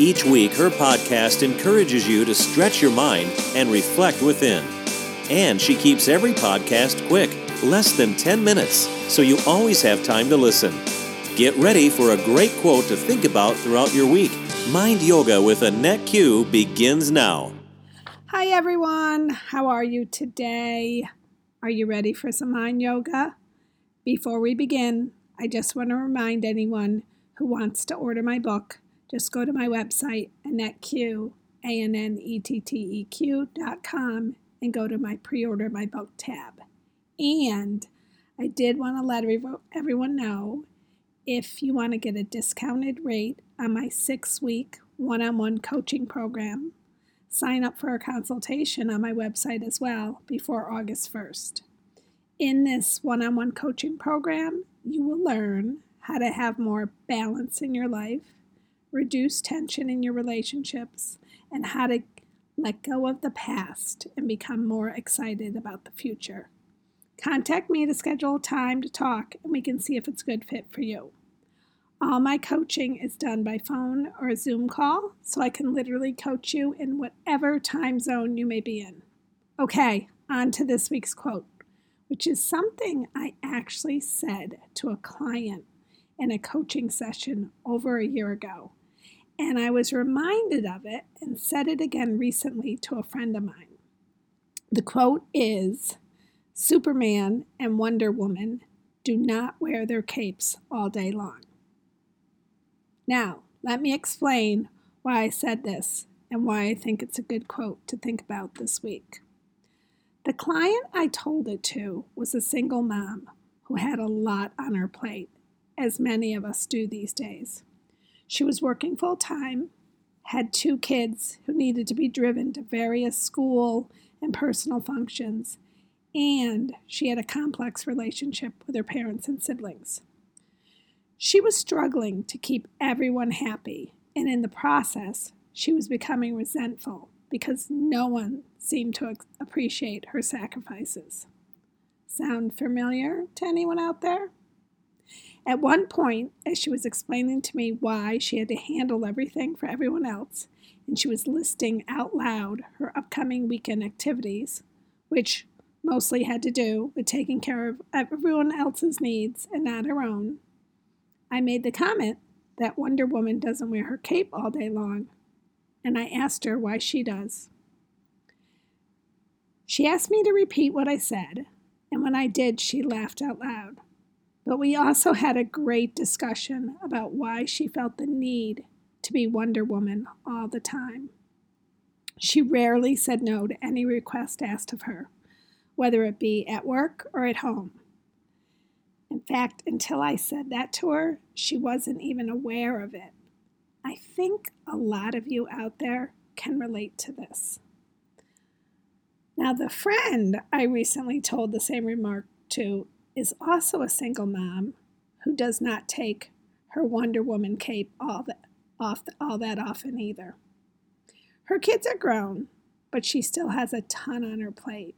Each week, her podcast encourages you to stretch your mind and reflect within. And she keeps every podcast quick, less than 10 minutes, so you always have time to listen. Get ready for a great quote to think about throughout your week. Mind Yoga with Annette Q begins now. Hi, everyone. How are you today? Are you ready for some mind yoga? Before we begin, I just want to remind anyone who wants to order my book just go to my website, AnnetteQ, A-N-N-E-T-T-E-Q dot com, and go to my pre-order my book tab. And I did want to let everyone know if you want to get a discounted rate on my six-week one-on-one coaching program, sign up for a consultation on my website as well before August 1st. In this one on one coaching program, you will learn how to have more balance in your life, reduce tension in your relationships, and how to let go of the past and become more excited about the future. Contact me to schedule a time to talk and we can see if it's a good fit for you. All my coaching is done by phone or a Zoom call, so I can literally coach you in whatever time zone you may be in. Okay, on to this week's quote, which is something I actually said to a client in a coaching session over a year ago. And I was reminded of it and said it again recently to a friend of mine. The quote is Superman and Wonder Woman do not wear their capes all day long. Now, let me explain why I said this and why I think it's a good quote to think about this week. The client I told it to was a single mom who had a lot on her plate, as many of us do these days. She was working full time, had two kids who needed to be driven to various school and personal functions, and she had a complex relationship with her parents and siblings. She was struggling to keep everyone happy, and in the process, she was becoming resentful because no one seemed to appreciate her sacrifices. Sound familiar to anyone out there? At one point, as she was explaining to me why she had to handle everything for everyone else, and she was listing out loud her upcoming weekend activities, which mostly had to do with taking care of everyone else's needs and not her own, I made the comment that Wonder Woman doesn't wear her cape all day long, and I asked her why she does. She asked me to repeat what I said, and when I did, she laughed out loud. But we also had a great discussion about why she felt the need to be Wonder Woman all the time. She rarely said no to any request asked of her, whether it be at work or at home. In fact, until I said that to her, she wasn't even aware of it. I think a lot of you out there can relate to this. Now, the friend I recently told the same remark to is also a single mom who does not take her Wonder Woman cape all that, off all that often either. Her kids are grown, but she still has a ton on her plate.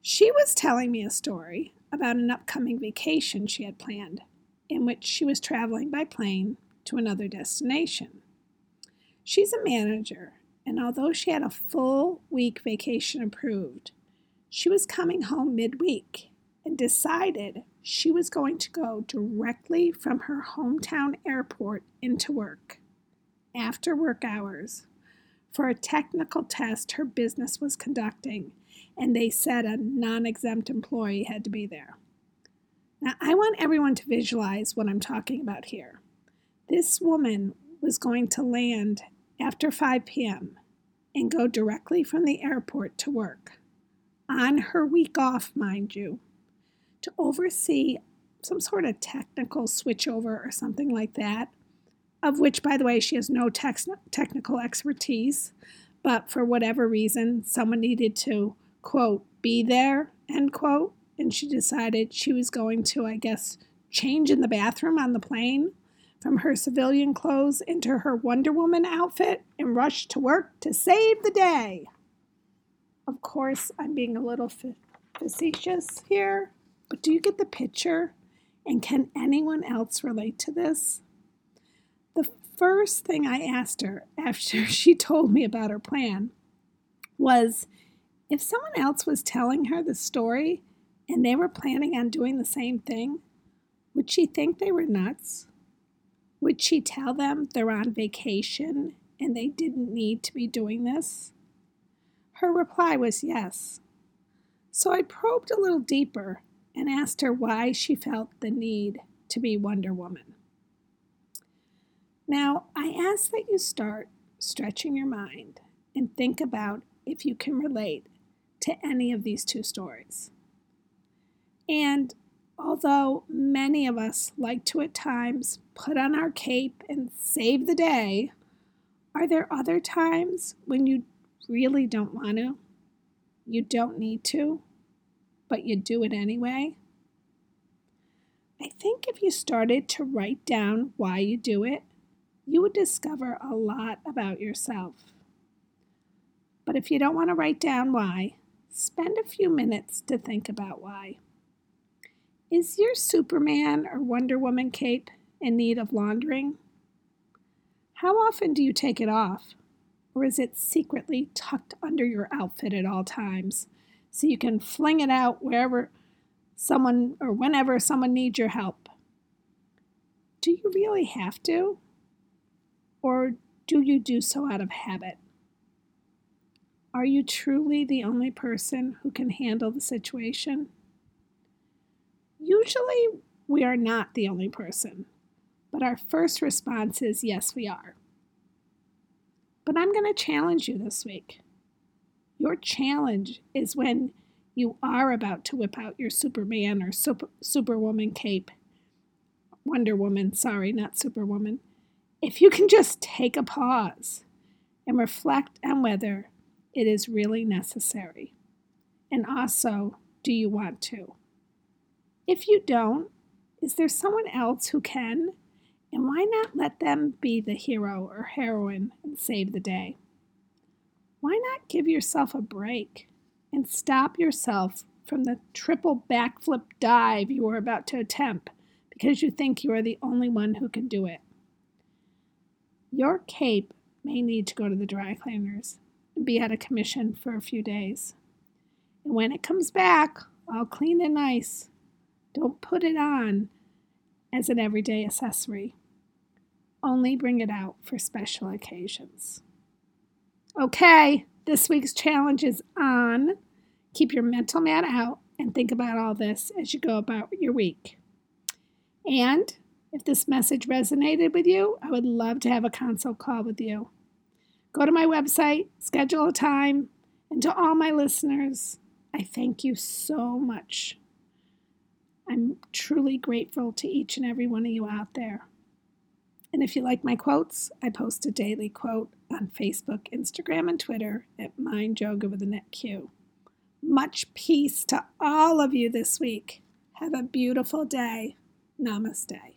She was telling me a story about an upcoming vacation she had planned, in which she was traveling by plane to another destination. She's a manager, and although she had a full week vacation approved, she was coming home midweek and decided she was going to go directly from her hometown airport into work after work hours for a technical test her business was conducting, and they said a non exempt employee had to be there. Now, I want everyone to visualize what I'm talking about here. This woman was going to land after 5 p.m. and go directly from the airport to work, on her week off, mind you to oversee some sort of technical switchover or something like that, of which, by the way, she has no tex- technical expertise, but for whatever reason, someone needed to, quote, be there, end quote, and she decided she was going to, I guess, change in the bathroom on the plane from her civilian clothes into her Wonder Woman outfit and rush to work to save the day. Of course, I'm being a little facetious here, but do you get the picture? And can anyone else relate to this? The first thing I asked her after she told me about her plan was if someone else was telling her the story and they were planning on doing the same thing, would she think they were nuts? Would she tell them they're on vacation and they didn't need to be doing this? Her reply was yes. So I probed a little deeper and asked her why she felt the need to be Wonder Woman. Now, I ask that you start stretching your mind and think about if you can relate to any of these two stories. And although many of us like to at times put on our cape and save the day, are there other times when you really don't want to? You don't need to, but you do it anyway? I think if you started to write down why you do it, you would discover a lot about yourself. But if you don't want to write down why, spend a few minutes to think about why. Is your Superman or Wonder Woman cape in need of laundering? How often do you take it off? Or is it secretly tucked under your outfit at all times so you can fling it out wherever someone or whenever someone needs your help? Do you really have to? Or do you do so out of habit? Are you truly the only person who can handle the situation? Usually, we are not the only person, but our first response is yes, we are. But I'm going to challenge you this week. Your challenge is when you are about to whip out your Superman or super, Superwoman cape. Wonder Woman, sorry, not Superwoman. If you can just take a pause and reflect on whether it is really necessary. And also, do you want to? If you don't, is there someone else who can? And why not let them be the hero or heroine and save the day? Why not give yourself a break and stop yourself from the triple backflip dive you are about to attempt because you think you are the only one who can do it? Your cape may need to go to the dry cleaners and be out of commission for a few days. And when it comes back, all clean and nice, don't put it on as an everyday accessory. Only bring it out for special occasions. Okay, this week's challenge is on. Keep your mental mat out and think about all this as you go about your week. And if this message resonated with you, I would love to have a consult call with you. Go to my website, schedule a time, and to all my listeners, I thank you so much I'm truly grateful to each and every one of you out there. And if you like my quotes, I post a daily quote on Facebook, Instagram, and Twitter at Mind Yoga with Q. Much peace to all of you this week. Have a beautiful day. Namaste.